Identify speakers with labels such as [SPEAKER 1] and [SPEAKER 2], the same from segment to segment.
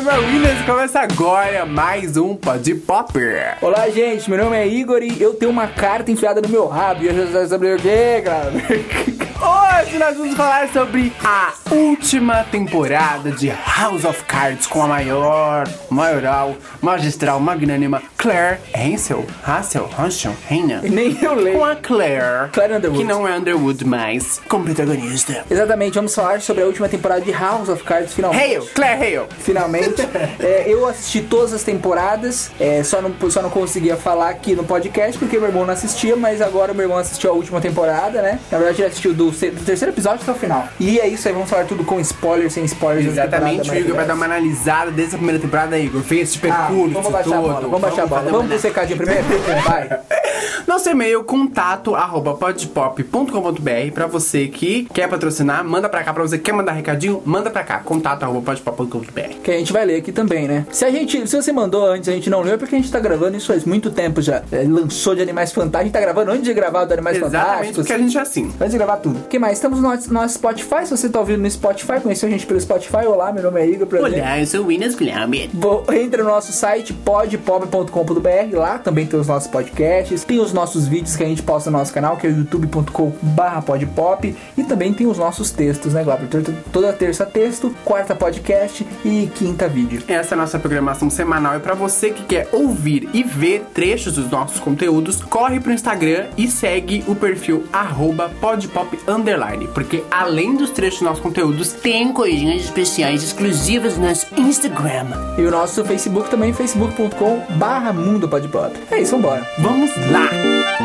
[SPEAKER 1] nome é Williams e começa agora mais um Pod Popper.
[SPEAKER 2] Olá, gente, meu nome é Igor e eu tenho uma carta enfiada no meu rabo e eu já sei sobre o quê, cara?
[SPEAKER 1] Hoje nós vamos falar sobre a última temporada de House of Cards com a maior, maioral, magistral, magnânima Claire Hansel, Hassel, Hansel, Reina.
[SPEAKER 2] Nem eu leio.
[SPEAKER 1] Com a Claire,
[SPEAKER 2] Claire Underwood.
[SPEAKER 1] que não é Underwood mais, como protagonista.
[SPEAKER 2] Exatamente, vamos falar sobre a última temporada de House of Cards, finalmente.
[SPEAKER 1] Hail, Claire Hail.
[SPEAKER 2] Finalmente. É, eu assisti todas as temporadas, é, só, não, só não conseguia falar aqui no podcast porque meu irmão não assistia, mas agora meu irmão assistiu a última temporada, né? Na verdade, ele assistiu do, do terceiro episódio até o final. E é isso aí, vamos falar tudo com spoilers, sem spoilers. dessa
[SPEAKER 1] Exatamente, o Igor vai dar uma analisada desde a primeira temporada, Igor. Fez esse
[SPEAKER 2] Ah,
[SPEAKER 1] percurso
[SPEAKER 2] vamos baixar a
[SPEAKER 1] todo.
[SPEAKER 2] bola, vamos baixar a bola. Vamos pro secadinho primeiro? Vai.
[SPEAKER 1] Nosso e-mail contato arroba podpop.com.br pra você que quer patrocinar, manda pra cá. Pra você que quer mandar recadinho, manda pra cá. Contato arroba podpop.com.br.
[SPEAKER 2] Que a gente vai ler aqui também, né? Se a gente, se você mandou antes a gente não leu, é porque a gente tá gravando isso faz muito tempo já. É, lançou de Animais Fantásticos, a gente tá gravando antes de gravar o do Animais
[SPEAKER 1] Exatamente,
[SPEAKER 2] Fantásticos.
[SPEAKER 1] porque a gente é assim.
[SPEAKER 2] Antes de gravar tudo. O que mais? Estamos no nosso, nosso Spotify. Se você tá ouvindo no Spotify, conheceu a gente pelo Spotify. Olá, meu nome é Igor. prazer.
[SPEAKER 1] Olá, eu sou o Winners Guilherme.
[SPEAKER 2] Entra no nosso site podpop.com.br, lá também tem os nossos podcasts, tem os nossos vídeos que a gente posta no nosso canal, que é youtube.com.br podpop, e também tem os nossos textos, né, Glauber? Toda- terça texto, quarta podcast e quinta vídeo.
[SPEAKER 1] Essa é a nossa programação semanal e pra você que quer ouvir e ver trechos dos nossos conteúdos, corre pro Instagram e segue o perfil arroba podpop underline, porque além dos trechos dos nossos conteúdos, tem coisinhas especiais exclusivas no nosso Instagram.
[SPEAKER 2] E o nosso Facebook também, facebook.com barra mundo podpop. É isso, vambora.
[SPEAKER 1] Vamos lá!
[SPEAKER 2] Vamos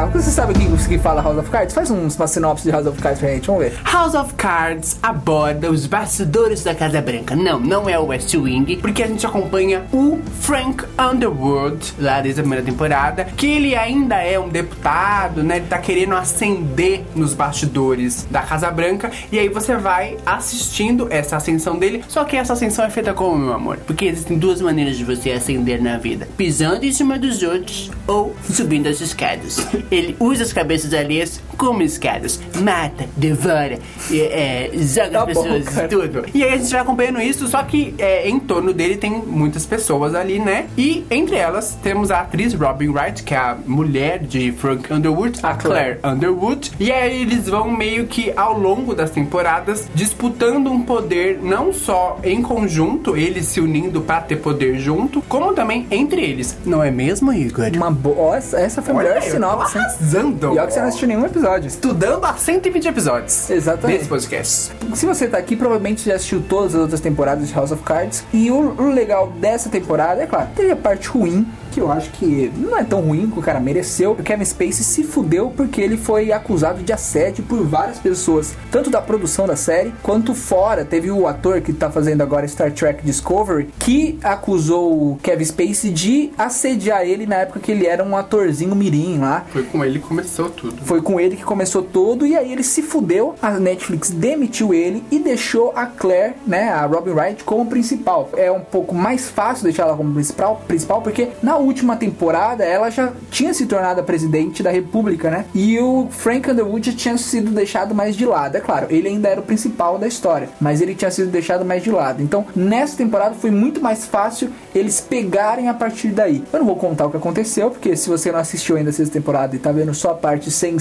[SPEAKER 2] lá, você sabe o que, que fala House of Cards? Faz uma sinopse de House of Cards pra gente, vamos ver.
[SPEAKER 1] House of Cards aborda os bastidores da Casa Branca. Não, não é o West Wing, porque a gente acompanha o Frank Underwood, lá desde a primeira temporada, que ele ainda é um deputado, né? Ele tá querendo ascender nos bastidores da Casa Branca. E aí você vai assistindo essa ascensão dele. Só que essa ascensão é feita como, meu amor? Porque existem duas maneiras de você ascender na vida: pisando em cima dos outros ou subindo as escadas. Ele usa as cabeças alheias como escadas, mata, devora, é, é, joga
[SPEAKER 2] Tá
[SPEAKER 1] as
[SPEAKER 2] bom,
[SPEAKER 1] pessoas,
[SPEAKER 2] cara.
[SPEAKER 1] tudo. E aí a gente vai acompanhando isso, só que é, em torno dele tem muitas pessoas ali, né? E entre elas temos a atriz Robin Wright, que é a mulher de Frank Underwood, a Claire Underwood. E aí eles vão meio que ao longo das temporadas disputando um poder não só em conjunto, eles se unindo pra ter poder junto, como também entre eles. Não é mesmo, Igor?
[SPEAKER 2] Uma boa. Essa, foi a melhor sinopse.
[SPEAKER 1] arrasando.
[SPEAKER 2] E olha que você não assistiu nenhum episódio.
[SPEAKER 1] Estudando há 120 episódios.
[SPEAKER 2] Exatamente.
[SPEAKER 1] Desse podcast.
[SPEAKER 2] Se você tá aqui, provavelmente já assistiu todas as outras temporadas de House of Cards. E o, o legal dessa temporada, é claro, teve a parte ruim, que eu acho que não é tão ruim que o cara mereceu. O Kevin Spacey se fudeu porque ele foi acusado de assédio por várias pessoas, tanto da produção da série quanto fora. Teve o ator que tá fazendo agora Star Trek Discovery que acusou o Kevin Spacey de assediar ele na época que ele era um atorzinho mirim lá.
[SPEAKER 1] Foi com ele que começou tudo.
[SPEAKER 2] Foi com ele que começou tudo e aí ele se fudeu. A Netflix demitiu ele e deixou a Claire, né, a Robin Wright como principal. É um pouco mais fácil deixar ela como principal, principal porque na última temporada ela já tinha se tornado a presidente da República, né? E o Frank Underwood tinha sido deixado mais de lado. É claro, ele ainda era o principal da história, mas ele tinha sido deixado mais de lado. Então, nessa temporada foi muito mais fácil eles pegarem a partir daí. Eu não vou contar o que aconteceu, porque se você não assistiu ainda a sexta temporada e tá vendo só a parte sem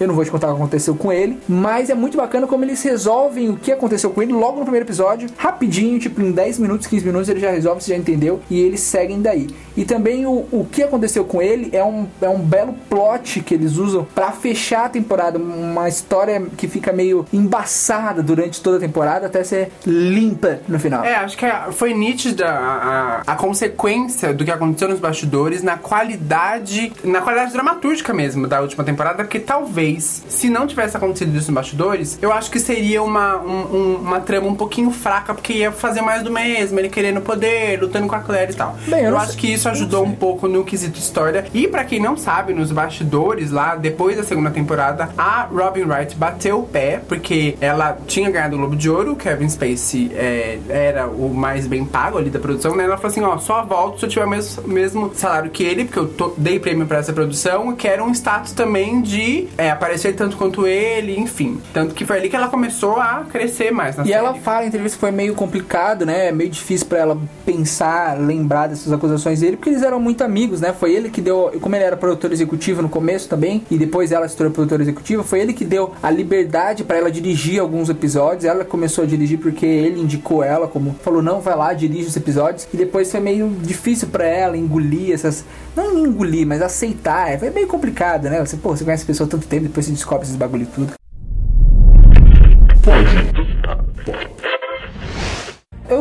[SPEAKER 2] eu não vou te contar o que aconteceu com ele. Mas é muito bacana como eles resolvem o que aconteceu com ele logo no primeiro episódio, rapidinho, tipo em 10 minutos, 15 minutos, ele já resolve, você já entendeu, e eles seguem daí. E também o, o que aconteceu com ele é um, é um belo plot que eles usam pra fechar a temporada. Uma história que fica meio embaçada durante toda a temporada até ser limpa no final.
[SPEAKER 1] É, acho que é- foi nítida a, a, a consequência do que aconteceu nos bastidores na qualidade, na qualidade dramatúrgica mesmo da última temporada, porque talvez, se não tivesse acontecido isso nos bastidores, eu acho que seria uma, um- um- uma trama um pouquinho fraca, porque ia fazer mais do mesmo, ele querendo poder, lutando com a Claire e tal.
[SPEAKER 2] Bem, eu
[SPEAKER 1] eu acho
[SPEAKER 2] sei-
[SPEAKER 1] que isso ajudou um pouco no quesito história. E pra quem não sabe, nos bastidores lá, depois da segunda temporada, a Robin Wright bateu o pé, porque ela tinha ganhado o Globo de Ouro, o Kevin Spacey é, era o mais bem pago ali da produção, né? Ela falou assim, ó, só volto se eu tiver o mesmo, mesmo salário que ele, porque eu tô, dei prêmio pra essa produção, e quero um status também de é, aparecer tanto quanto ele, enfim. Tanto que foi ali que ela começou a crescer mais na
[SPEAKER 2] E
[SPEAKER 1] série.
[SPEAKER 2] ela fala em entrevista que foi meio complicado, né? Meio difícil pra ela pensar, lembrar dessas acusações dele, porque eles eram muito amigos, né? Foi ele que deu, como ele era produtor executivo no começo também, e depois ela se tornou produtora executiva, foi ele que deu a liberdade pra ela dirigir alguns episódios. Ela começou a dirigir porque ele indicou ela, como falou, não, vai lá, dirige os episódios. E depois foi meio difícil pra ela engolir essas. Não engolir, mas aceitar. Foi meio complicado, né? Você, pô, você conhece a pessoa há tanto tempo, depois você descobre esses bagulho tudo.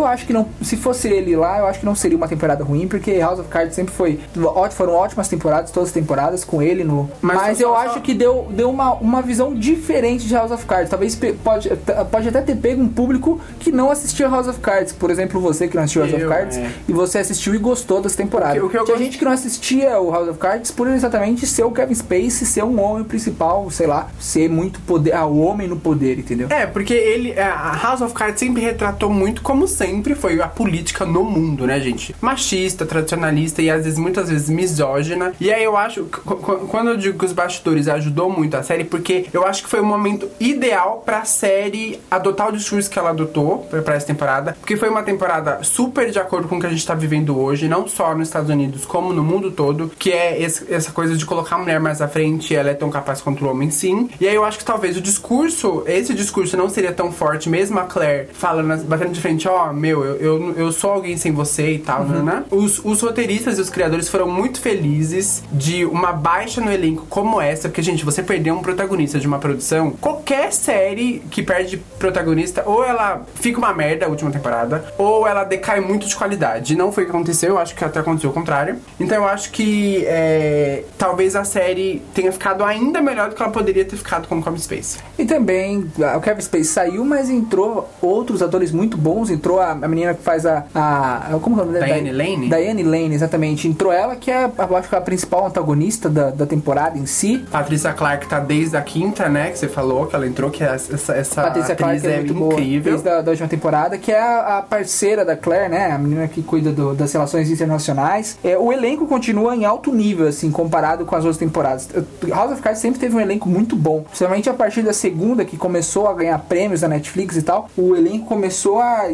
[SPEAKER 2] Eu acho que não. Se fosse ele lá, eu acho que não seria uma temporada ruim, porque House of Cards sempre foi. Foram ótimas temporadas, todas as temporadas, com ele no.
[SPEAKER 1] Mas
[SPEAKER 2] Mas,
[SPEAKER 1] só-
[SPEAKER 2] eu
[SPEAKER 1] só-
[SPEAKER 2] acho que deu, deu uma, uma visão diferente de House of Cards. Talvez pode, pode até ter pego um público que não assistia House of Cards. Por exemplo, você que não assistiu House
[SPEAKER 1] Eu,
[SPEAKER 2] of Cards
[SPEAKER 1] é.
[SPEAKER 2] e você assistiu e gostou das temporadas.
[SPEAKER 1] O que- o que
[SPEAKER 2] Tinha
[SPEAKER 1] gosto-
[SPEAKER 2] gente que não assistia o House of Cards por exatamente ser o Kevin Spacey, ser um homem principal, sei lá, ser muito poder. Ah, o homem no poder, entendeu?
[SPEAKER 1] É, porque ele. é, A House of Cards sempre retratou muito, como sempre, foi a política no mundo, né, gente? Machista, tradicionalista e às vezes, muitas vezes, misógina. E aí eu acho. qu- qu- Quando eu digo que os bastidores ajudou muito a série, porque eu acho que foi o momento ideal pra série adotar o discurso que ela adotou pra essa temporada. Porque foi uma temporada super de acordo com o que a gente tá vivendo hoje, não só nos Estados Unidos, como no mundo todo, que é esse- essa coisa de colocar a mulher mais à frente, ela é tão capaz quanto o homem, sim. E aí eu acho que talvez o discurso, esse discurso não seria tão forte, mesmo a Claire falando, batendo de frente, ó, meu, eu, eu, eu sou alguém sem você e tal, né? Os, os roteiristas e os criadores foram muito felizes de uma baixa no elenco como essa, porque, gente, você perder um protagonista de uma produção, qualquer série que perde protagonista, ou ela fica uma merda a última temporada, ou ela decai muito de qualidade. Não foi o que aconteceu, eu acho que até aconteceu o contrário. Então eu acho que é, talvez a série tenha ficado ainda melhor do que ela poderia ter ficado com o Comic Space.
[SPEAKER 2] E também o Kevin Spacey saiu, mas entrou outros atores muito bons. Entrou a, a menina que faz a. a como é o nome dela?
[SPEAKER 1] Diane Lane?
[SPEAKER 2] Diane Lane, exatamente. Entrou ela, que é eu acho que é a principal antagonista da, da temporada em si.
[SPEAKER 1] Patrícia Clark tá desde a quinta, né? Que você falou que ela entrou, que essa, essa, essa
[SPEAKER 2] Patrícia
[SPEAKER 1] atriz
[SPEAKER 2] Clark é,
[SPEAKER 1] é,
[SPEAKER 2] muito boa
[SPEAKER 1] incrível.
[SPEAKER 2] desde a da última temporada, que é a, a parceira da Claire, né? A menina que cuida do- das relações internacionais. É, o elenco continua em alto nível, assim, comparado com as outras temporadas. House of Cards sempre teve um elenco muito bom. Principalmente a partir da segunda, que começou a ganhar prêmios da Netflix e tal, o elenco começou a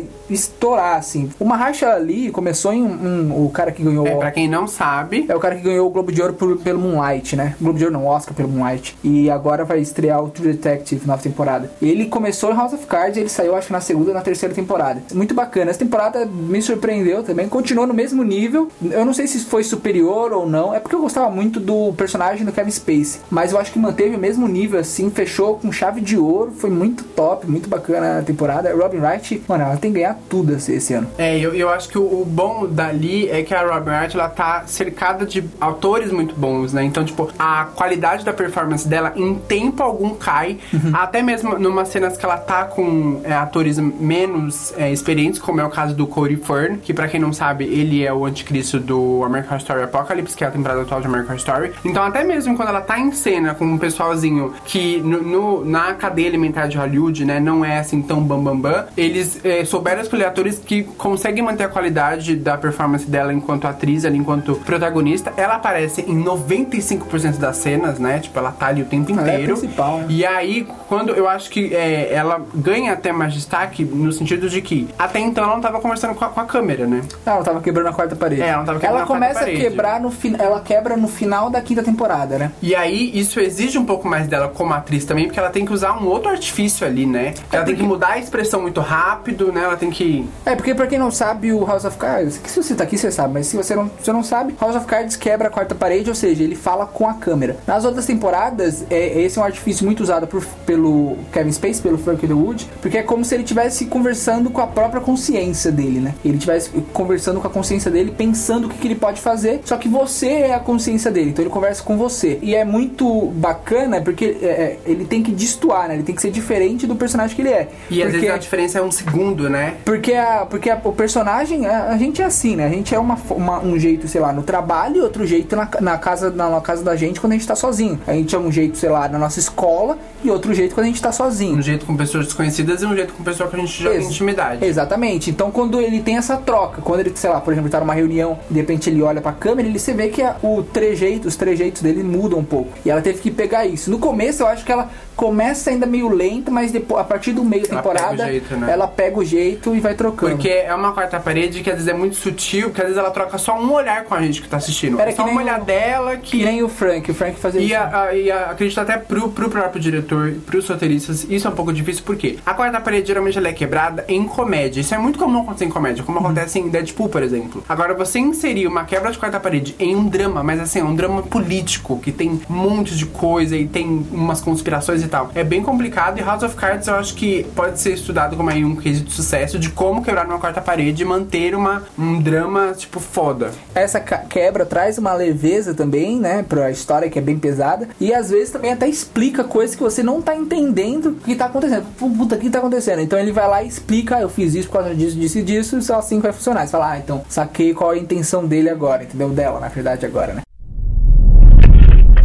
[SPEAKER 2] estourar, assim. O Mahershala Ali começou em um, o cara que ganhou...
[SPEAKER 1] É, pra quem não sabe,
[SPEAKER 2] É o cara que ganhou o Globo de Ouro por- pelo Moonlight, né? Globo de Ouro não, Oscar pelo Moonlight. E agora vai estrear o True Detective, nova temporada. Ele começou em House of Cards e ele saiu, acho que na segunda ou na terceira temporada. Muito bacana. Essa temporada me surpreendeu também. Continuou no mesmo nível. Eu não sei se foi superior ou não. É porque eu gostava muito do personagem do Kevin Spacey. Mas eu acho que manteve o mesmo nível, assim. Fechou com chave de ouro. Foi muito top, muito bacana a temporada. Robin Wright, mano, ela tem que ganhar tudo esse, esse ano.
[SPEAKER 1] É, eu, eu acho que o, o bom dali é que a Robin Wright, ela tá cercada de autores muito bons, né? Então, tipo, a qualidade da performance dela em tempo algum cai. Até mesmo numa cenas que ela tá com é, atores menos é, experientes, como é o caso do Cody Fern, que pra quem não sabe, ele é o anticristo do American Story Apocalypse, que é a temporada atual de American Story. Então, até mesmo quando ela tá em cena com um pessoalzinho que no, no- na cadeia alimentar de Hollywood, né, não é assim tão bam bam bam, eles é, souberam escolher atores que conseguem manter a qualidade da performance dela enquanto atriz, ali, enquanto protagonista. Ela aparece em 95% das cenas, né? Tipo, ela tá ali o tempo
[SPEAKER 2] Ela é
[SPEAKER 1] inteiro.
[SPEAKER 2] principal, né?
[SPEAKER 1] E aí, quando eu acho que é, ela ganha até mais destaque no sentido de que até então ela não tava conversando com a, com a câmera, né?
[SPEAKER 2] Ah, ela tava quebrando a quarta parede.
[SPEAKER 1] É, ela tava quebrando
[SPEAKER 2] Ela
[SPEAKER 1] a quarta
[SPEAKER 2] começa
[SPEAKER 1] parede.
[SPEAKER 2] a quebrar no final. Ela quebra no final da quinta temporada, né?
[SPEAKER 1] E aí, isso exige um pouco mais dela como atriz também, porque ela tem que usar um outro artifício ali, né? Ela tem que mudar a expressão muito rápido, né? Ela tem que.
[SPEAKER 2] É, porque pra quem não sabe, o House of Cards, que se você tá aqui, você sabe, mas se você não, você não sabe, House of Cards quebra a quarta parede, ou seja, ele fala com a câmera. Nas outras temporadas, é, esse é um artifício muito usado por- pelo Kevin Spacey, pelo Frank Underwood, porque é como se ele estivesse conversando com a própria consciência dele, né? Ele estivesse conversando com a consciência dele, pensando o que, que ele pode fazer, só que você é a consciência dele, então ele conversa com você. E é muito bacana, porque é, é, ele tem que destoar, né? Ele tem que ser diferente do personagem que ele é.
[SPEAKER 1] E às
[SPEAKER 2] porque...
[SPEAKER 1] vezes a diferença é um segundo, né?
[SPEAKER 2] Porque Porque, a, porque a, o personagem, a, a, gente é assim, né? A gente é uma, uma, um jeito, sei lá, no trabalho e outro jeito na, na, casa, na, na, casa da gente quando a gente tá sozinho. A gente é um jeito, sei lá, na nossa escola e outro jeito quando a gente tá sozinho.
[SPEAKER 1] Um jeito com pessoas desconhecidas e um jeito com pessoa que a gente já Ex tem intimidade.
[SPEAKER 2] Exatamente. Então quando ele tem essa troca, quando ele, sei lá, por exemplo, tá numa reunião, de repente ele olha pra câmera, ele se vê que a, o trejeito, os trejeitos dele mudam um pouco. E ela teve que pegar isso. No começo eu acho que ela começa ainda meio lenta, mas depois, a partir do meio da temporada, pega jeito, né? ela pega o jeito e vai trocando.
[SPEAKER 1] Porque é uma quarta parede que às vezes é muito sutil, que às vezes ela troca só um olhar com a gente que tá assistindo. Era é só uma olhadela que.
[SPEAKER 2] Que nem o Frank, o Frank fazia
[SPEAKER 1] e
[SPEAKER 2] isso.
[SPEAKER 1] A, a, e a, acredito até pro, pro próprio diretor, pros roteiristas, isso é um pouco difícil, porque a quarta parede geralmente ela é quebrada em comédia. Isso é muito comum acontecer em comédia, como uhum. acontece em Deadpool, por exemplo. Agora, você inserir uma quebra de quarta parede em um drama, mas assim, é um drama político, que tem um monte de coisa e tem umas conspirações e tal. É bem complicado e House of Cards eu acho que pode ser estudado como aí um case de sucesso de como quebrar uma quarta parede e manter uma, um drama, tipo, foda.
[SPEAKER 2] Essa quebra traz uma leveza também, né, pra história que é bem pesada e às vezes também até explica coisas que você não tá entendendo o que tá acontecendo. Puta, o que tá acontecendo? Então ele vai lá e explica, ah, eu fiz isso por causa disso, disso e disso, e só assim vai funcionar. Você fala, ah, então saquei qual é a intenção dele agora, entendeu? Dela, na verdade, agora, né?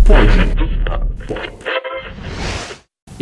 [SPEAKER 2] Pode.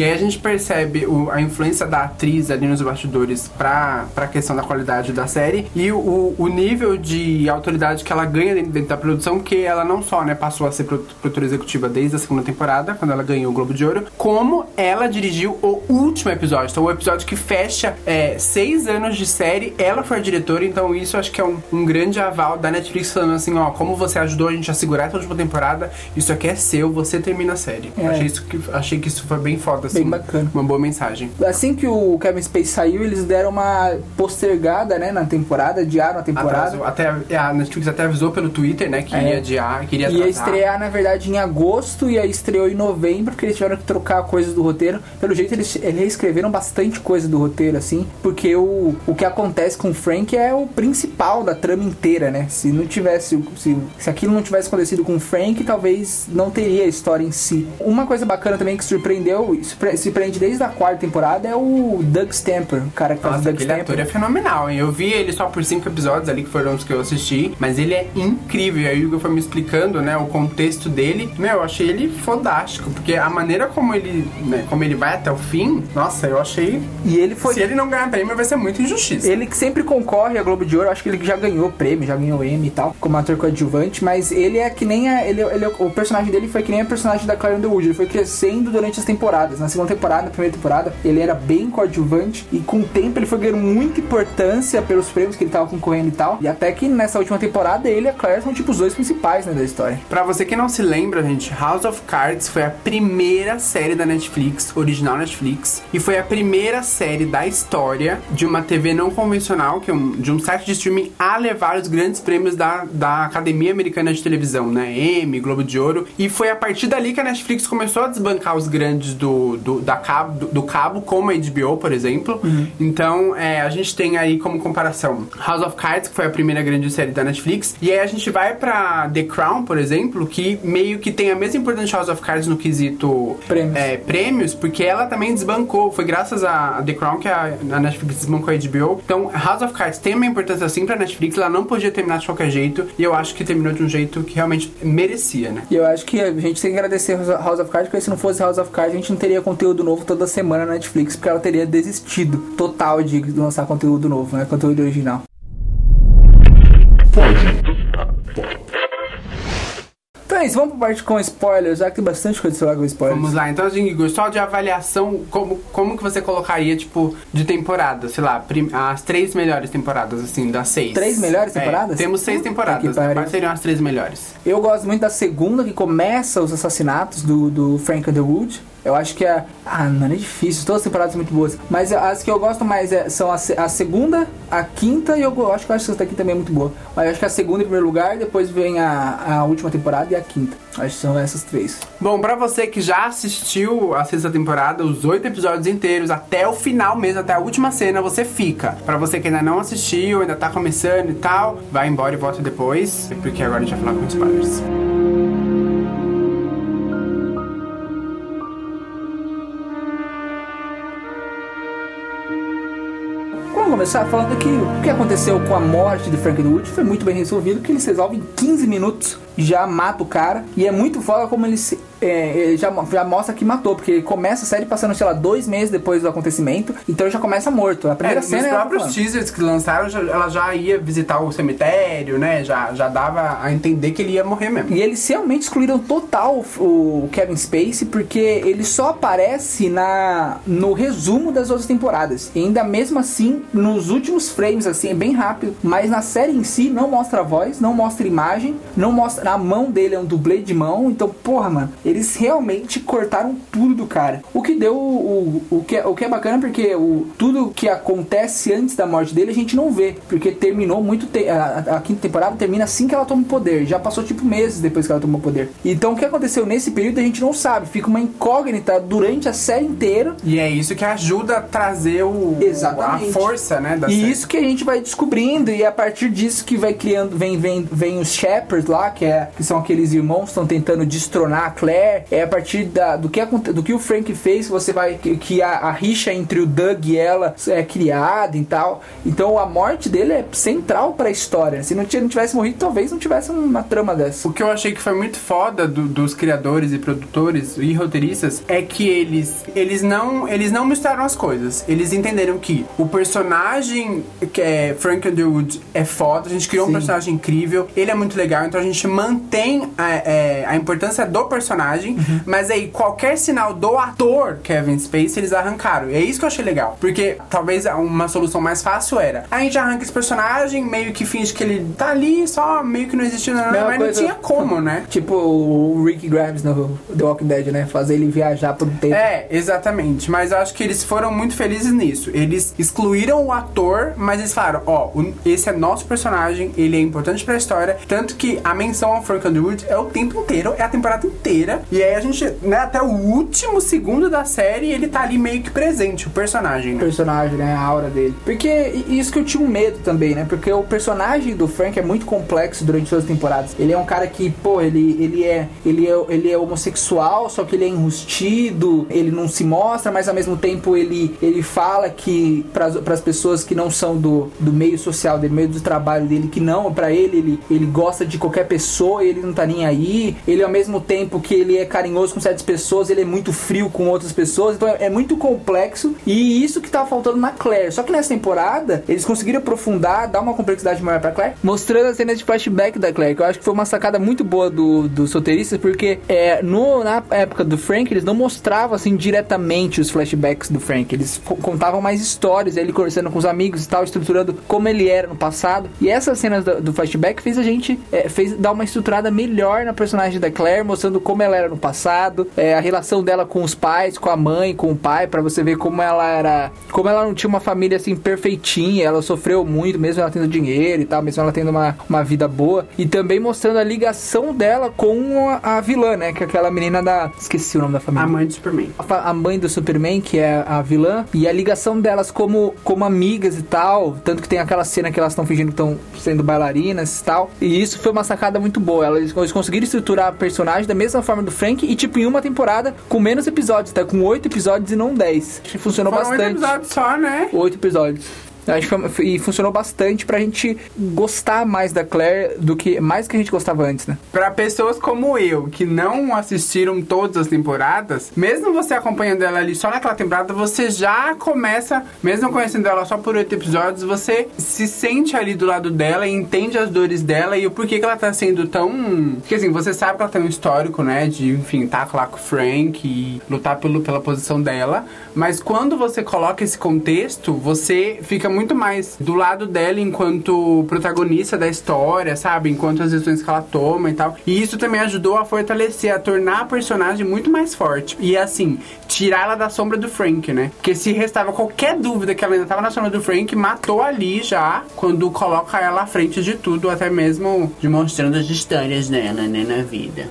[SPEAKER 1] E aí a gente percebe o, a influência da atriz ali nos bastidores pra, pra questão da qualidade da série e o, o nível de autoridade que ela ganha dentro, dentro da produção, que ela não só né, passou a ser produtora executiva desde a segunda temporada, quando ela ganhou o Globo de Ouro, como ela dirigiu o último episódio. Então, o episódio que fecha é, seis anos de série, ela foi a diretora, então isso acho que é um, um grande aval da Netflix falando assim, ó, como você ajudou a gente a segurar essa última temporada, isso aqui é seu, você termina a série. É. Achei, isso que, achei que isso foi bem foda
[SPEAKER 2] assim. Bem bacana.
[SPEAKER 1] Uma boa mensagem.
[SPEAKER 2] Assim que o Kevin Space saiu, eles deram uma postergada, né, na temporada, adiaram a temporada.
[SPEAKER 1] Atrasou. Até, a Netflix até avisou pelo Twitter, né, que é. ia adiar, queria
[SPEAKER 2] Ia estrear, na verdade, em agosto e aí estreou em novembro, porque eles tiveram que trocar coisas do roteiro. Pelo jeito, eles, eles reescreveram bastante coisa do roteiro, assim, porque o, o que acontece com o Frank é o principal da trama inteira, né? Se não tivesse, se, se aquilo não tivesse acontecido com o Frank, talvez não teria a história em si. Uma coisa bacana também que surpreendeu, se prende desde a quarta temporada é o Doug Stamper, o cara que faz
[SPEAKER 1] Nossa,
[SPEAKER 2] o Doug Stamper.
[SPEAKER 1] ator é fenomenal, hein? Eu vi ele só por cinco episódios ali, que foram os que eu assisti, mas ele é incrível. E aí o Hugo foi me explicando, né, o contexto dele. Meu, eu achei ele fodástico, porque a maneira como ele, né, como ele vai até o fim, nossa, eu achei...
[SPEAKER 2] E ele foi...
[SPEAKER 1] Se ele não ganhar prêmio, vai ser muito injustiça.
[SPEAKER 2] Ele que sempre concorre a Globo de Ouro, acho que ele já ganhou prêmio, já ganhou Emmy e tal, como ator coadjuvante, mas ele é que nem a... Ele, ele, o personagem dele foi que nem a personagem da Claire Underwood, ele foi crescendo durante as temporadas. Na segunda temporada, na primeira temporada, ele era bem coadjuvante e com o tempo ele foi ganhando muita importância pelos prêmios que ele tava concorrendo e tal. E até que nessa última temporada ele e a Claire são tipo os dois principais né, da história.
[SPEAKER 1] Pra você que não se lembra, gente, House of Cards foi a primeira série da Netflix, original Netflix, e foi a primeira série da história de uma TV não convencional, que é um, de um site de streaming a levar os grandes prêmios da, da Academia Americana de Televisão, né? Emmy, Globo de Ouro. E foi a partir dali que a Netflix começou a desbancar os grandes do, do da cabo, do, do, cabo, como a HBO, por exemplo. Uhum. Então, é, a gente tem aí como comparação House of Cards, que foi a primeira grande série da Netflix. E aí a gente vai pra The Crown, por exemplo, que meio que tem a mesma importância de House of Cards no quesito
[SPEAKER 2] prêmios,
[SPEAKER 1] é, prêmios porque ela também desbancou. Foi graças a The Crown que a, a Netflix desbancou a HBO. Então, House of Cards tem uma importância assim pra Netflix, ela não podia terminar de qualquer jeito. E eu acho que terminou de um jeito que realmente merecia, né?
[SPEAKER 2] E eu acho que a gente tem que agradecer House of Cards, porque se não fosse House of Cards, a gente não teria conteúdo novo toda semana na Netflix, porque ela teria desistido total de lançar conteúdo novo, né? Conteúdo original. Então é isso, vamos para parte com spoilers, já que tem bastante coisa com spoilers.
[SPEAKER 1] Vamos lá, então assim, só de avaliação, como, como que você colocaria, tipo, de temporada, sei lá, as três melhores temporadas, assim, das seis.
[SPEAKER 2] Três melhores é, temporadas?
[SPEAKER 1] É, temos seis temporadas, quais seriam as três melhores?
[SPEAKER 2] Eu gosto muito da segunda, que começa os assassinatos do, do Frank Underwood. Eu acho que é. Ah, mano, é difícil. Todas as temporadas são muito boas. Mas as que eu gosto mais é, são a, a segunda, a quinta e eu, eu acho que essa daqui também é muito boa. Mas eu acho que a segunda em primeiro lugar, depois vem a, a última temporada e a quinta. Acho que são essas três.
[SPEAKER 1] Bom, pra você que já assistiu a sexta temporada, os oito episódios inteiros, até o final mesmo, até a última cena, você fica. Pra você que ainda não assistiu, ainda tá começando e tal, vai embora e volta depois, porque agora a gente vai falar com spoilers.
[SPEAKER 2] Começar falando que o que aconteceu com a morte de Frank Wood foi muito bem resolvido, que eles resolvem em 15 minutos, já mata o cara, e é muito foda como eles é, já, já mostra que matou, porque começa a série passando, sei lá, dois meses depois do acontecimento, então já começa morto. A primeira
[SPEAKER 1] É,
[SPEAKER 2] cena
[SPEAKER 1] nos
[SPEAKER 2] é
[SPEAKER 1] próprios teasers que lançaram, já- ela já ia visitar o cemitério, né? Já, já dava a entender que ele ia morrer mesmo.
[SPEAKER 2] E eles realmente excluíram total o Kevin Spacey, porque ele só aparece na no resumo das outras temporadas. E ainda mesmo assim, nos últimos frames, assim, é bem rápido. Mas na série em si, não mostra a voz, não mostra imagem, não mostra. A mão dele é um dublê de mão. Então, porra, mano, eles realmente cortaram tudo do cara. O que deu. O, o, que, é, o que é bacana, porque o, tudo que acontece antes da morte dele a gente não vê. Porque terminou muito. Te a, a- quinta temporada termina assim que ela toma o poder. Já passou tipo meses depois que ela tomou o poder. Então o que aconteceu nesse período a gente não sabe. Fica uma incógnita durante a série inteira.
[SPEAKER 1] E é isso que ajuda a trazer o,
[SPEAKER 2] Exatamente.
[SPEAKER 1] a força, né? Da
[SPEAKER 2] E
[SPEAKER 1] série.
[SPEAKER 2] isso que a gente vai descobrindo, e a partir disso que vai criando, vem, vem, vem os Shepherds lá, que, é, que são aqueles irmãos que estão tentando destronar a Claire. É a partir da, do, que, do que o Frank fez você vai. que, que a, a rixa entre o Doug e ela é criada e tal. Então a morte dele é central pra história. Se não, não tivesse morrido, talvez não tivesse uma trama dessa.
[SPEAKER 1] O que eu achei que foi muito foda do- dos criadores e produtores e roteiristas é que eles eles não eles não misturaram as coisas. Eles entenderam que o personagem que é Frank Underwood é foda, a gente criou
[SPEAKER 2] Sim.
[SPEAKER 1] um personagem incrível, ele é muito legal, então a gente mantém a, é, a importância do personagem,
[SPEAKER 2] Uhum.
[SPEAKER 1] mas aí qualquer sinal do ator Kevin Spacey eles arrancaram. E é isso que eu achei legal, porque talvez uma solução mais fácil era a gente arranca esse personagem, meio que finge que ele tá ali, só meio que não existe nada,
[SPEAKER 2] Mesma
[SPEAKER 1] mas não
[SPEAKER 2] coisa-
[SPEAKER 1] tinha como, né?
[SPEAKER 2] Tipo o Rick Grimes no The Walking Dead, né? Fazer ele viajar por um tempo.
[SPEAKER 1] É, exatamente. Mas eu acho que eles foram muito felizes nisso. Eles excluíram o ator, mas eles falaram: ó, o- esse é nosso personagem, ele é importante pra história. Tanto que a menção ao Frank Underwood é o tempo inteiro, é a temporada inteira. E aí a gente, né, até o último segundo da série, ele tá ali meio que presente, o personagem, né?
[SPEAKER 2] personagem, né? A aura dele. Porque isso que eu tinha um medo também, né? Porque o personagem do Frank é muito complexo durante todas as temporadas. Ele é um cara que, pô, ele, ele, é, ele, é, ele é homossexual, só que ele é enrustido, ele não se mostra, mas ao mesmo tempo ele, ele fala que para as pessoas que não são do, do meio social dele, meio do trabalho dele, que não, pra ele, ele, ele gosta de qualquer pessoa, ele não tá nem aí. Ele ao mesmo tempo que ele é carinhoso com certas pessoas, ele é muito frio com outras pessoas. Então é, é muito complexo. E isso que tava faltando na Claire. Só que nessa temporada, eles conseguiram aprofundar, dar uma complexidade maior pra Claire, mostrando as cenas de flashback da Claire, que eu acho que foi uma sacada muito boa do, dos roteiristas, porque é, no, na época do Frank, eles não mostravam assim diretamente os flashbacks do Frank. Eles co- contavam mais histórias, ele conversando com os amigos e tal, estruturando como ele era no passado. E essas cenas do, do flashback fez a gente é, fez dar uma estruturada melhor na personagem da Claire, mostrando como ela era no passado, é, a relação dela com os pais, com a mãe, com o pai, pra você ver como ela era, como ela não tinha uma família assim perfeitinha, ela sofreu muito, mesmo ela tendo dinheiro e tal, mesmo ela tendo uma, uma vida boa, e também mostrando a ligação dela com a, a vilã, né, que é aquela menina da, esqueci o nome da família
[SPEAKER 1] A mãe de Superman.
[SPEAKER 2] a a mãe do Superman, que é a vilã, e a ligação delas como, como amigas e tal. Tanto que tem aquela cena que elas estão fingindo que estão sendo bailarinas e tal. E isso foi uma sacada muito boa. Elas, eles conseguiram estruturar a personagem da mesma forma do Frank e, tipo, em uma temporada com menos episódios, tá? Com oito episódios e não dez. Que funcionou
[SPEAKER 1] Foram oito
[SPEAKER 2] bastante.
[SPEAKER 1] episódios só, né?
[SPEAKER 2] Oito episódios. Acho e funcionou bastante pra gente gostar mais da Claire do que mais que a gente gostava antes, né?
[SPEAKER 1] Pra pessoas como eu, que não assistiram todas as temporadas, mesmo você acompanhando ela ali só naquela temporada, você já começa, mesmo conhecendo ela só por oito episódios, você se sente ali do lado dela e entende as dores dela e o porquê que ela tá sendo tão. Porque assim, você sabe que ela tem um histórico, né? De, enfim, tá lá com o Frank e lutar pelo, pela posição dela. Mas quando você coloca esse contexto, você fica muito mais do lado dela enquanto protagonista da história, sabe? Enquanto as decisões que ela toma e tal. E isso também ajudou a fortalecer, a tornar a personagem muito mais forte. E assim, tirar ela da sombra do Frank, né? Porque se restava qualquer dúvida que ela ainda tava na sombra do Frank, matou ali já, quando coloca ela à frente de tudo, até mesmo demonstrando as histórias dela, né, na vida.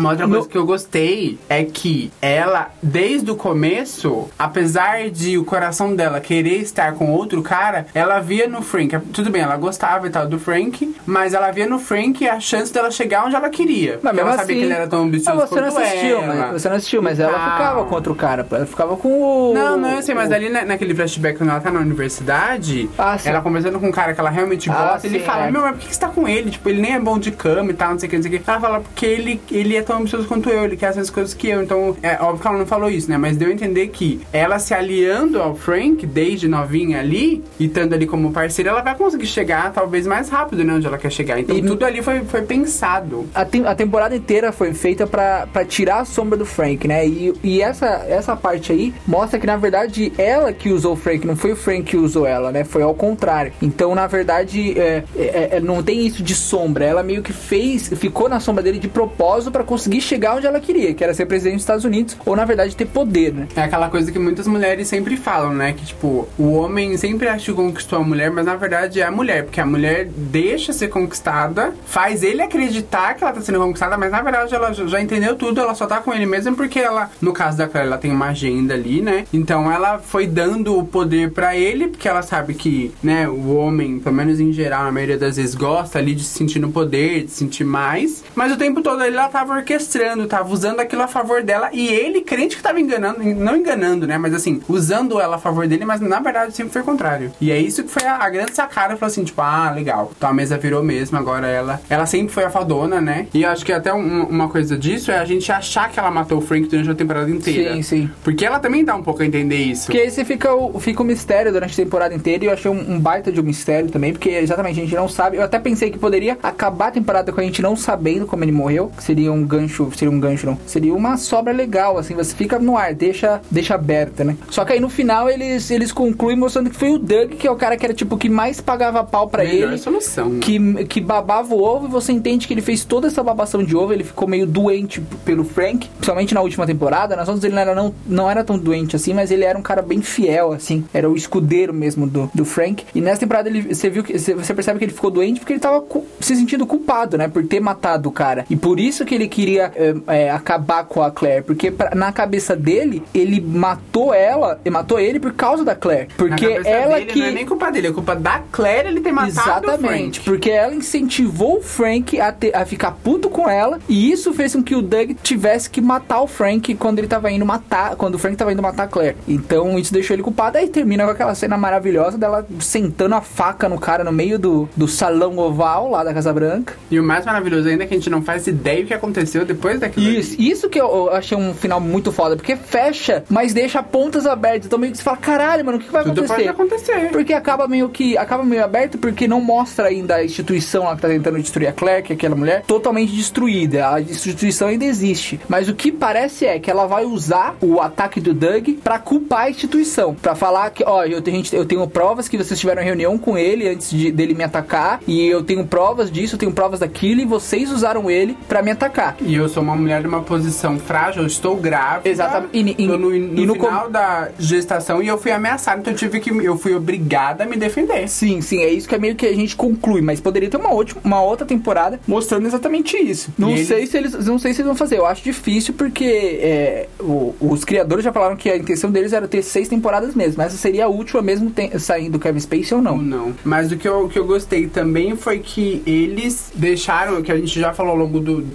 [SPEAKER 1] Uma outra coisa
[SPEAKER 2] No-
[SPEAKER 1] que eu gostei é que ela, desde o começo, apesar de o coração dela querer estar com outro cara, ela via no Frank. Tudo bem, ela gostava e tal do Frank, mas ela via no Frank a chance dela chegar onde ela queria.
[SPEAKER 2] Mas
[SPEAKER 1] ela sabia
[SPEAKER 2] assim,
[SPEAKER 1] que ele era tão ambicioso
[SPEAKER 2] você não assistiu,
[SPEAKER 1] ela.
[SPEAKER 2] mas você não assistiu, mas ela
[SPEAKER 1] Não.
[SPEAKER 2] ficava contra o cara. Ela ficava com o.
[SPEAKER 1] Não, não, eu sei, mas
[SPEAKER 2] o-
[SPEAKER 1] ali na- naquele flashback quando ela tá na universidade,
[SPEAKER 2] Ah,
[SPEAKER 1] ela conversando com um cara que ela realmente
[SPEAKER 2] Ah,
[SPEAKER 1] gosta, ele
[SPEAKER 2] sim,
[SPEAKER 1] fala,
[SPEAKER 2] é.
[SPEAKER 1] meu, mas por que que você tá com ele? Tipo, ele nem é bom de cama e tal, não sei o que, não sei o que. Ela fala, porque ele, ele é tão ambicioso quanto eu, ele quer as mesmas coisas que eu. Então, é óbvio que ela não falou isso, né? Mas deu a entender que ela se aliando ao Frank, desde novinha ali, e estando ali como parceira, ela vai conseguir chegar talvez mais rápido, né? Onde ela quer chegar. Então,
[SPEAKER 2] E-
[SPEAKER 1] tudo ali foi, foi pensado.
[SPEAKER 2] A, tem- a temporada inteira foi feita pra, pra tirar a sombra do Frank, né? E, e essa, essa parte aí mostra que, na verdade, ela que usou o Frank, não foi o Frank que usou ela, né? Foi ao contrário. Então, na verdade, é, é- é- não tem isso de sombra. Ela meio que fez, ficou na sombra dele de propósito pra conseguir chegar onde ela queria, que era ser presidente dos Estados Unidos, ou, na verdade, ter poder, né?
[SPEAKER 1] É aquela coisa que muitas mulheres sempre falam, né? Que, tipo, o homem sempre acha que conquistou a mulher, mas na verdade é a mulher. Porque a mulher deixa ser conquistada, faz ele acreditar que ela tá sendo conquistada, mas na verdade ela já entendeu tudo, ela só tá com ele mesmo porque ela, no caso da Claire, ela tem uma agenda ali, né? Então ela foi dando o poder pra ele, porque ela sabe que, né, o homem, pelo menos em geral, a maioria das vezes gosta ali de se sentir no poder, de se sentir mais. Mas o tempo todo ele ela tava orquestrando, tava usando aquilo a favor dela e ele crente que tava enganando, não enganando, né? Mas assim, usando ela a favor dele, mas na verdade sempre foi o contrário. E é isso que foi a, a grande sacada, falou assim, tipo, ah, legal. Então a mesa virou mesmo, agora ela. Ela sempre foi a fadona, né? E eu acho que até um- uma coisa disso é a gente achar que ela matou o Frank durante a temporada inteira.
[SPEAKER 2] Sim, sim.
[SPEAKER 1] Porque ela também dá um pouco a entender isso.
[SPEAKER 2] Porque esse fica o, fica o mistério durante a temporada inteira e eu achei um, um baita de um mistério também, porque exatamente a gente não sabe. Eu até pensei que poderia acabar a temporada com a gente não sabendo como ele morreu, que seria um gancho, seria um gancho não, seria uma sobra legal, assim, você fica no ar, deixa, deixa aberta, né? Só que aí no final eles, eles concluem mostrando que foi o Doug, que é o cara que era tipo o que mais pagava pau pra
[SPEAKER 1] Melhor
[SPEAKER 2] ele.
[SPEAKER 1] solução.
[SPEAKER 2] Que, que babava o ovo e você entende que ele fez toda essa babação de ovo, ele ficou meio doente pelo Frank, principalmente na última temporada. Nas outras ele não era, não, não era tão doente assim, mas ele era um cara bem fiel, assim. Era o escudeiro mesmo do, do Frank. E nessa temporada ele, você viu que você percebe que ele ficou doente porque ele tava se sentindo culpado, né? Por ter matado o cara. E por isso que ele queria é, é, acabar com a Claire. Porque pra- na cabeça dele, ele matou ela e matou ele por causa da Claire. Porque ela
[SPEAKER 1] dele,
[SPEAKER 2] que.
[SPEAKER 1] Não é nem culpa dele, é culpa da Claire ele ter matado
[SPEAKER 2] Exatamente, porque ela incentivou o Frank a, ter- a ficar puto com ela e isso fez com que o Doug tivesse que matar o Frank quando ele tava indo matar, quando o Frank tava indo matar a Claire. Então isso deixou ele culpado. Aí termina com aquela cena maravilhosa dela sentando a faca no cara no meio do, do salão oval lá da Casa Branca.
[SPEAKER 1] E o mais maravilhoso ainda é que a gente não faz ideia o que aconteceu depois daquilo. ali.
[SPEAKER 2] Isso, isso que eu, achei um final muito foda, porque fecha, mas deixa pontas abertas. Então meio que você fala, caralho, mano, o que vai
[SPEAKER 1] Tudo
[SPEAKER 2] acontecer?
[SPEAKER 1] pode acontecer.
[SPEAKER 2] Porque acaba meio que. Acaba meio aberto porque não mostra ainda a instituição lá que tá tentando destruir a Claire, que é aquela mulher, totalmente destruída. A instituição ainda existe. Mas o que parece é que ela vai usar o ataque do Doug pra culpar a instituição. Pra falar que, ó, eu tenho, gente- eu tenho provas que vocês tiveram reunião com ele antes de- dele me atacar. E eu tenho provas disso, eu tenho provas daquilo, e vocês usaram ele pra me atacar.
[SPEAKER 1] E eu sou uma mulher numa posição frágil, eu estou grávida.
[SPEAKER 2] Exatamente. E- e-
[SPEAKER 1] no, no
[SPEAKER 2] no
[SPEAKER 1] final da gestação e eu fui ameaçada, então eu tive que. Eu fui obrigada a me defender.
[SPEAKER 2] Sim, sim, é isso que é meio que a gente conclui, mas poderia ter uma, outra uma outra temporada mostrando exatamente isso. Não
[SPEAKER 1] E
[SPEAKER 2] sei
[SPEAKER 1] eles-
[SPEAKER 2] se eles não sei se eles vão fazer. Eu acho difícil porque é, o- os criadores já falaram que a intenção deles era ter seis temporadas mesmo. Essa seria a última mesmo saindo do Kevin Spacey ou não.
[SPEAKER 1] não. Mas o que eu, que eu gostei também foi que eles deixaram, que a gente já falou ao longo do, do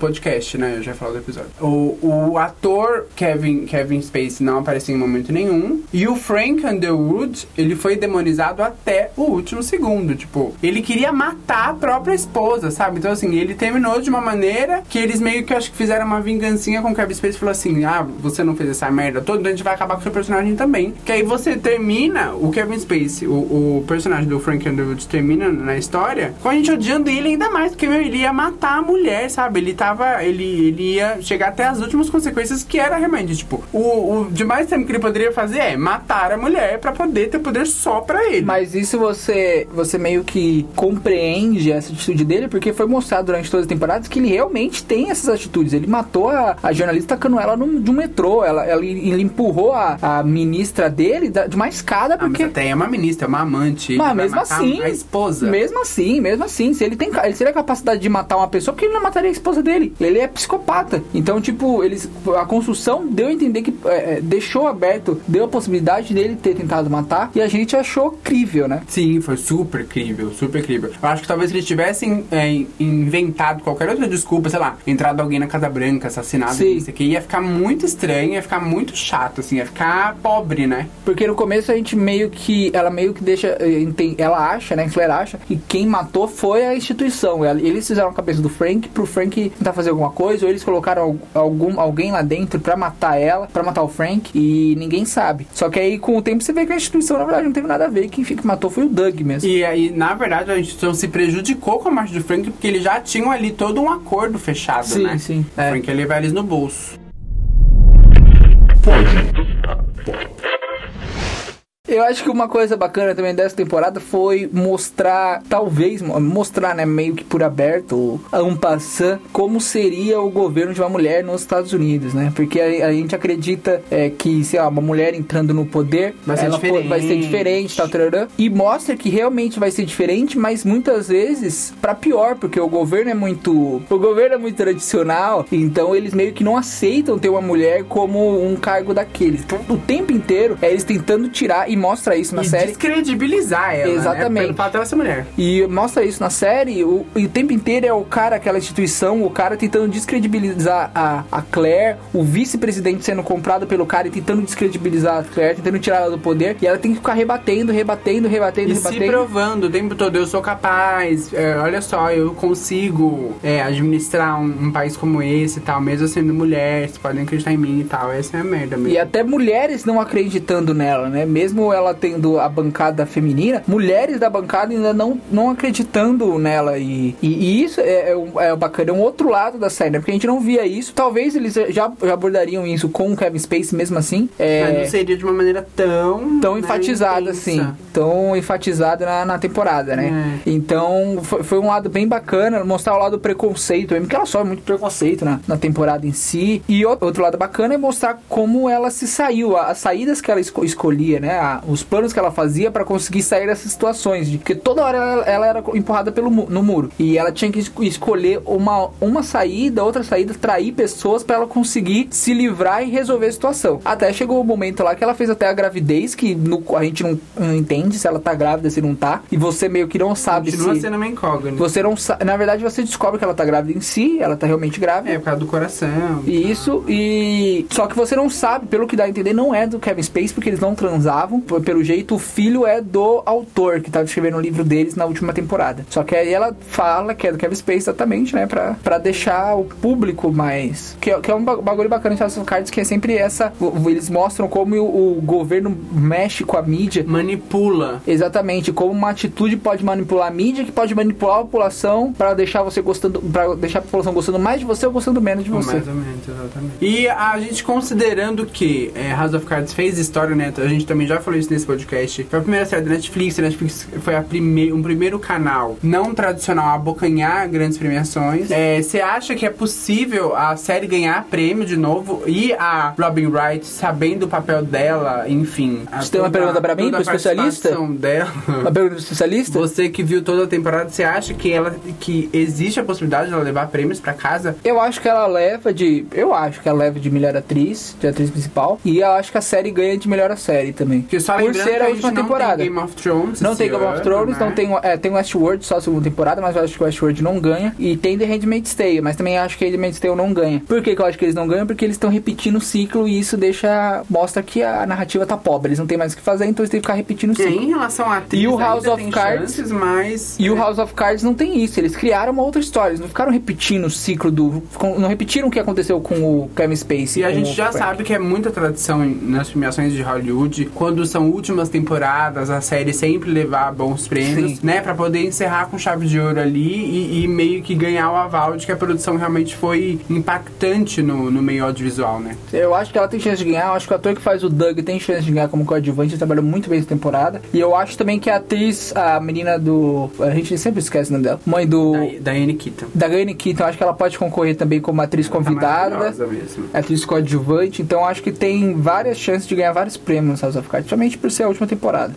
[SPEAKER 1] né? Eu já falei do episódio. O, o ator Kevin, Kevin Spacey não apareceu em momento nenhum. E o Frank Underwood, ele foi demonizado até o último segundo. Tipo, ele queria matar a própria esposa, sabe? Então, assim, ele terminou de uma maneira que eles meio que acho que fizeram uma vingancinha com o Kevin Spacey e falou assim: ah, você não fez essa merda toda, então a gente vai acabar com o seu personagem também. Que aí você termina o Kevin Spacey, o, o personagem do Frank Underwood termina na história com a gente odiando ele ainda mais, porque meu, ele ia matar a mulher, sabe? Ele tava. Ele, ele ia chegar até as últimas consequências que era realmente, tipo, o, o de mais tempo que ele poderia fazer é matar a mulher pra poder ter poder só pra ele.
[SPEAKER 2] Mas isso você você meio que compreende essa atitude dele porque foi mostrado durante todas as temporadas que ele realmente tem essas atitudes. Ele matou a, a jornalista tacando ela num, de um metrô. Ela, ela, ele empurrou a, a ministra dele da- de uma escada
[SPEAKER 1] Ah, mas
[SPEAKER 2] porque
[SPEAKER 1] até é uma ministra, é uma amante.
[SPEAKER 2] Mas mesmo assim,
[SPEAKER 1] A esposa.
[SPEAKER 2] Mesmo assim, mesmo assim, se ele tem, ele teria a capacidade de matar uma pessoa, porque ele não mataria a esposa dele. Ele é psicopata. Então, tipo, eles a construção deu a entender que é, é, deixou aberto, deu a possibilidade dele ter tentado matar e a gente achou crível, né?
[SPEAKER 1] Sim, foi super crível, super crível. Eu acho que talvez eles tivessem é, inventado qualquer outra desculpa, sei lá, entrado alguém na Casa Branca, assassinado,
[SPEAKER 2] Sim.
[SPEAKER 1] isso aqui, ia ficar muito estranho, ia ficar muito chato, assim, ia ficar pobre, né?
[SPEAKER 2] Porque no começo a gente meio que. Ela meio que deixa. eh, Ela acha, né? Claire acha que quem matou foi a instituição. Eles fizeram a cabeça do Frank pro Frank tentar fazer alguma coisa, ou eles colocaram al- algum, alguém lá dentro pra matar ela, pra matar o Frank, e ninguém sabe. Só que aí com o tempo você vê que a instituição, na verdade, não teve nada a ver. Quem que matou foi o Doug mesmo.
[SPEAKER 1] E aí, na verdade, a instituição se prejudicou com a morte do Frank porque eles já tinham ali todo um acordo fechado,
[SPEAKER 2] Sim,
[SPEAKER 1] né?
[SPEAKER 2] sim,
[SPEAKER 1] O
[SPEAKER 2] é.
[SPEAKER 1] Frank ia levar eles no bolso.
[SPEAKER 2] Eu acho que uma coisa bacana também dessa temporada foi mostrar, talvez, mo- mostrar, né, meio que por aberto, a um passant, como seria o governo de uma mulher nos Estados Unidos, né? Porque a, a gente acredita é, que, sei lá, uma mulher entrando no poder
[SPEAKER 1] Vai ser
[SPEAKER 2] pô-
[SPEAKER 1] diferente.
[SPEAKER 2] vai ser diferente, tal, tarará, e mostra que realmente vai ser diferente, mas muitas vezes pra pior, porque o governo é muito, o governo é muito tradicional, então eles meio que não aceitam ter uma mulher como um cargo daqueles. Então, o tempo inteiro é eles tentando tirar e mostra isso na
[SPEAKER 1] e
[SPEAKER 2] série.
[SPEAKER 1] descredibilizar ela,
[SPEAKER 2] Exatamente.
[SPEAKER 1] né? Pelo fato dela ser mulher.
[SPEAKER 2] E mostra isso na série, o, e o tempo inteiro é o cara, aquela instituição, o cara tentando descredibilizar a, a Claire, o vice-presidente sendo comprado pelo cara e tentando descredibilizar a Claire, tentando tirar ela do poder, e ela tem que ficar rebatendo, rebatendo, rebatendo,
[SPEAKER 1] E se
[SPEAKER 2] rebatendo.
[SPEAKER 1] provando o tempo todo, eu sou capaz, é, olha só, eu consigo é, administrar um, um país como esse e tal, mesmo sendo mulher, vocês podem acreditar em mim e tal, essa é a merda mesmo.
[SPEAKER 2] E até mulheres não acreditando nela, né? Mesmo ela tendo a bancada feminina, mulheres da bancada ainda não, não acreditando nela. E, e, e isso é, é, é bacana, é um outro lado da série, né? Porque a gente não via isso. Talvez eles já, já abordariam isso com o Kevin Spacey mesmo assim. É,
[SPEAKER 1] Mas não seria de uma maneira tão...
[SPEAKER 2] tão
[SPEAKER 1] né,
[SPEAKER 2] enfatizada
[SPEAKER 1] intensa.
[SPEAKER 2] assim, tão enfatizada na, na temporada, né?
[SPEAKER 1] É.
[SPEAKER 2] Então foi, foi um lado bem bacana, mostrar o lado do preconceito, mesmo que ela sofre muito preconceito na, na temporada em si. E outro lado bacana é mostrar como ela se saiu, as saídas que ela esco- escolhia, né? A- os planos que ela fazia pra conseguir sair dessas situações, de, porque toda hora ela, ela era empurrada pelo no muro e ela tinha que esco- escolher uma, uma saída, outra saída, trair pessoas pra ela conseguir se livrar e resolver a situação. Até chegou o momento lá que ela fez até a gravidez, que no- a gente não, não entende se ela tá grávida, se não tá, e você meio que não sabe
[SPEAKER 1] Continua
[SPEAKER 2] se.
[SPEAKER 1] sendo uma incógnita.
[SPEAKER 2] Você não sabe. Na verdade, você descobre que ela tá grávida em si, ela tá realmente grávida.
[SPEAKER 1] É, por causa do coração.
[SPEAKER 2] E Isso, e. Só que você não sabe, pelo que dá a entender, não é do Kevin Space, porque eles não transavam. Pelo jeito, o filho é do autor que tava escrevendo o livro deles na última temporada. Só que aí ela fala que é do Kevin Space exatamente, né? Pra, pra deixar o público mais. Que, é- que é um ba- bagulho bacana em House of Cards, que é sempre essa. Eles mostram como o, o governo mexe com a mídia.
[SPEAKER 1] Manipula.
[SPEAKER 2] Exatamente, como uma atitude pode manipular a mídia, que pode manipular a população pra deixar você gostando, para deixar a população gostando mais de você ou gostando menos de você.
[SPEAKER 1] Mais ou menos, exatamente. E a gente considerando que é, House of Cards fez história, né? A gente também já falou isso nesse podcast. Foi a primeira série da Netflix. A Netflix foi a prime um primeiro canal não tradicional a abocanhar grandes premiações. É, Você acha que é possível a série ganhar prêmio de novo? E a Robin Wright, sabendo o papel dela, enfim. a-
[SPEAKER 2] Você tem uma pergunta pra mim,
[SPEAKER 1] a
[SPEAKER 2] pro especialista?
[SPEAKER 1] dela.
[SPEAKER 2] Uma pergunta do especialista?
[SPEAKER 1] Você que viu toda a temporada, você acha que ela que existe a possibilidade de ela levar prêmios pra casa?
[SPEAKER 2] Eu acho que ela leva de. Eu acho que ela leva de melhor atriz, de atriz principal. E eu acho que a série ganha de melhor série também.
[SPEAKER 1] Só
[SPEAKER 2] Por
[SPEAKER 1] lembrando
[SPEAKER 2] ser a
[SPEAKER 1] gente
[SPEAKER 2] última
[SPEAKER 1] não
[SPEAKER 2] temporada.
[SPEAKER 1] Tem Game of Thrones.
[SPEAKER 2] Não tem Game of Thrones,
[SPEAKER 1] né?
[SPEAKER 2] não tem, é, tem Westworld só a segunda temporada, mas eu acho que o Westworld não ganha. E tem The Handmaid's Tale, mas também acho que The Handmaid's Tale não ganha. Por que, que eu acho que eles não ganham? Porque eles estão repetindo o ciclo e isso deixa. mostra que a narrativa tá pobre. Eles não tem mais o que fazer, então eles têm que ficar repetindo o
[SPEAKER 1] E
[SPEAKER 2] ciclo.
[SPEAKER 1] em relação a atriz,
[SPEAKER 2] E o House of
[SPEAKER 1] tem
[SPEAKER 2] Cards-
[SPEAKER 1] chances, mas...
[SPEAKER 2] E o House of Cards não tem isso, eles criaram uma outra história, eles não ficaram repetindo o ciclo do. Não repetiram o que aconteceu com o Kevin Spacey.
[SPEAKER 1] E a gente já
[SPEAKER 2] Frank.
[SPEAKER 1] sabe que é muita tradição nas premiações de Hollywood, quando são últimas temporadas, a série sempre levar bons prêmios,
[SPEAKER 2] Sim.
[SPEAKER 1] né? Pra poder encerrar com chave de ouro ali e, e meio que ganhar o aval de que a produção realmente foi impactante no, no meio audiovisual, né?
[SPEAKER 2] Eu acho que ela tem chance de ganhar. Eu acho que o ator que faz o Doug tem chance de ganhar como coadjuvante. Trabalhou muito bem essa temporada. E eu acho também que a atriz, a menina do. A gente sempre esquece o nome dela. Mãe do.
[SPEAKER 1] Da, Diane Keaton.
[SPEAKER 2] Da Diane Keaton, eu acho que ela pode concorrer também como atriz
[SPEAKER 1] Tá
[SPEAKER 2] convidada.
[SPEAKER 1] mesmo.
[SPEAKER 2] Atriz coadjuvante. Então acho que tem várias chances de ganhar vários prêmios no House of Cards. Somente por ser a última temporada.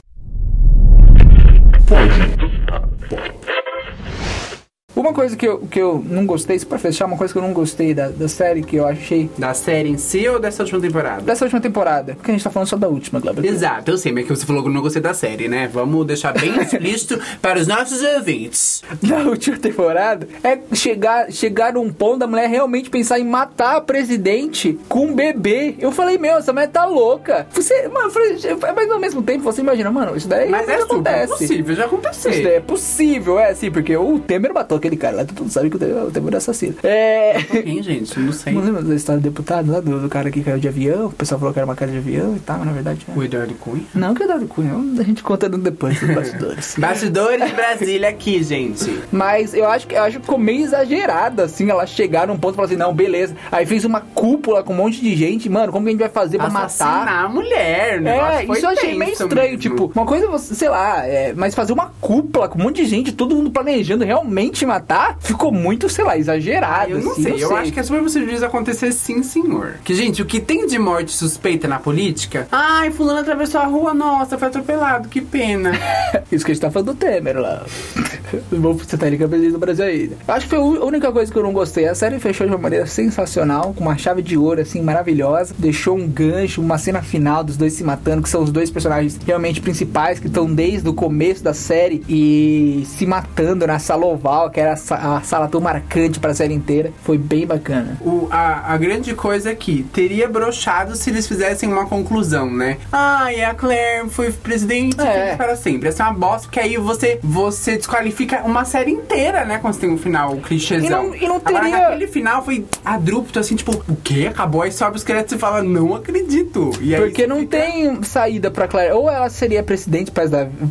[SPEAKER 2] Uma coisa que eu, que eu não gostei, pra fechar, uma coisa que eu não gostei da, da série, que eu achei
[SPEAKER 1] Da série em si ou dessa última temporada?
[SPEAKER 2] dessa última temporada, porque a gente tá falando só da última, Glauber.
[SPEAKER 1] Exato, eu sei, mas é que você falou que eu não gostei da série, né? Vamos deixar bem explícito para os nossos ouvintes.
[SPEAKER 2] Da última temporada é chegar, chegar num ponto da mulher realmente pensar em matar a presidente com um bebê. Eu falei, meu, essa mulher tá louca. Você, mano, eu falei, mas ao mesmo tempo você imagina, mano, isso daí
[SPEAKER 1] Mas é
[SPEAKER 2] acontece.
[SPEAKER 1] possível, já
[SPEAKER 2] Isso
[SPEAKER 1] aconteceu.
[SPEAKER 2] daí é possível, é assim, porque o Temer matou aquele cara lá, todo mundo sabe que o Temer, o é assassino. É.
[SPEAKER 1] Quem, gente? Não sei.
[SPEAKER 2] Não lembra da história do deputado lá, do, do cara que caiu de avião? O pessoal falou que era uma cara de avião e tal, mas na verdade. É.
[SPEAKER 1] O Eduardo Cunha?
[SPEAKER 2] Não, que é Eduardo Cunha, a gente conta depois dos bastidores.
[SPEAKER 1] Bastidores de Brasília aqui, gente.
[SPEAKER 2] Mas eu acho que eu acho que ficou meio exagerado, assim, ela chegar num ponto e falar assim, não, beleza. Aí fez uma cúpula com um monte de gente, mano, como que a gente vai fazer pra matar?
[SPEAKER 1] Assassinar a mulher, né?
[SPEAKER 2] É, isso eu achei meio estranho, tipo, uma coisa, sei lá, é, mas fazer uma cúpula com um monte de gente, todo mundo planejando realmente matar, ficou muito, sei lá, exagerado.
[SPEAKER 1] Eu não
[SPEAKER 2] assim,
[SPEAKER 1] sei, eu acho que é super possível disso acontecer sim, senhor. Que, gente, o que tem de morte suspeita na política? Ai, fulano atravessou a rua, nossa, foi atropelado, que pena.
[SPEAKER 2] Isso que a gente tá falando do Temer lá. Vou você tá ligado presidente do Brasil ainda. Acho que foi a única coisa que eu não gostei. A série fechou de uma maneira sensacional, com uma chave de ouro, assim, maravilhosa. Deixou um gancho, uma cena final dos dois se matando, que são os dois personagens realmente principais, que estão desde o começo da série e se matando na sala oval, que era a, sa- a sala tão marcante pra série inteira. Foi bem bacana.
[SPEAKER 1] O, a, a grande coisa é que teria brochado se eles fizessem uma conclusão, né? Ai, a Claire foi presidente
[SPEAKER 2] É.
[SPEAKER 1] para sempre. Essa é uma bosta, porque aí você, você desqualifica uma série inteira, né? Quando você tem um final clichêzão.
[SPEAKER 2] E não- e não
[SPEAKER 1] Agora,
[SPEAKER 2] teria-
[SPEAKER 1] aquele final foi abrupto, assim, tipo, o quê? Acabou? Aí sobe os créditos e fala, não acredito. E aí
[SPEAKER 2] Porque não
[SPEAKER 1] fica-
[SPEAKER 2] tem saída pra Claire. Ou ela seria presidente,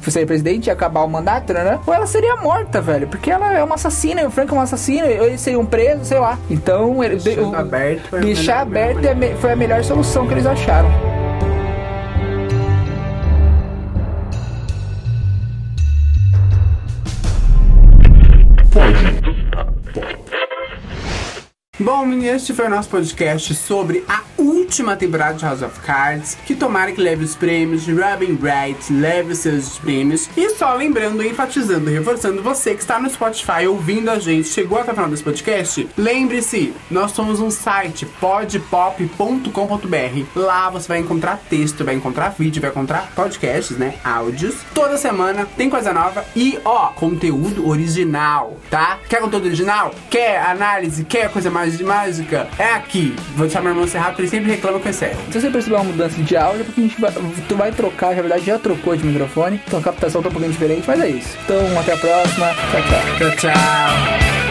[SPEAKER 2] seria presidente e acabar o mandato, né? Ou ela seria morta, velho. Porque ela é uma assassina, e o Frank é um assassino, eles seriam presos, sei lá. Então, ele,
[SPEAKER 1] Deixando
[SPEAKER 2] o-
[SPEAKER 1] aberto foi a
[SPEAKER 2] deixar
[SPEAKER 1] melhor-
[SPEAKER 2] aberto é me- foi a melhor solução que eles acharam.
[SPEAKER 1] Bom, meninas, este foi o nosso podcast sobre a última temporada de House of Cards. Que tomara que leve os prêmios, Robin Wright leve seus prêmios. E só lembrando, enfatizando, reforçando você que está no Spotify ouvindo a gente, chegou até o final desse podcast, lembre-se, nós somos um site podpop.com.br. Lá você vai encontrar texto, vai encontrar vídeo, vai encontrar podcasts, né? Áudios. Toda semana tem coisa nova e, ó, conteúdo original, tá? Quer conteúdo original? Quer análise? Quer coisa mais mágica? É aqui. Vou deixar meu irmão ele sempre reclama com esse erro.
[SPEAKER 2] Se você perceber uma mudança de áudio, é porque a gente vai, tu vai trocar, na verdade já trocou de microfone, então a captação tá um pouquinho diferente, mas é isso. Então, até a próxima. Tchau, tchau.
[SPEAKER 1] Tchau, tchau.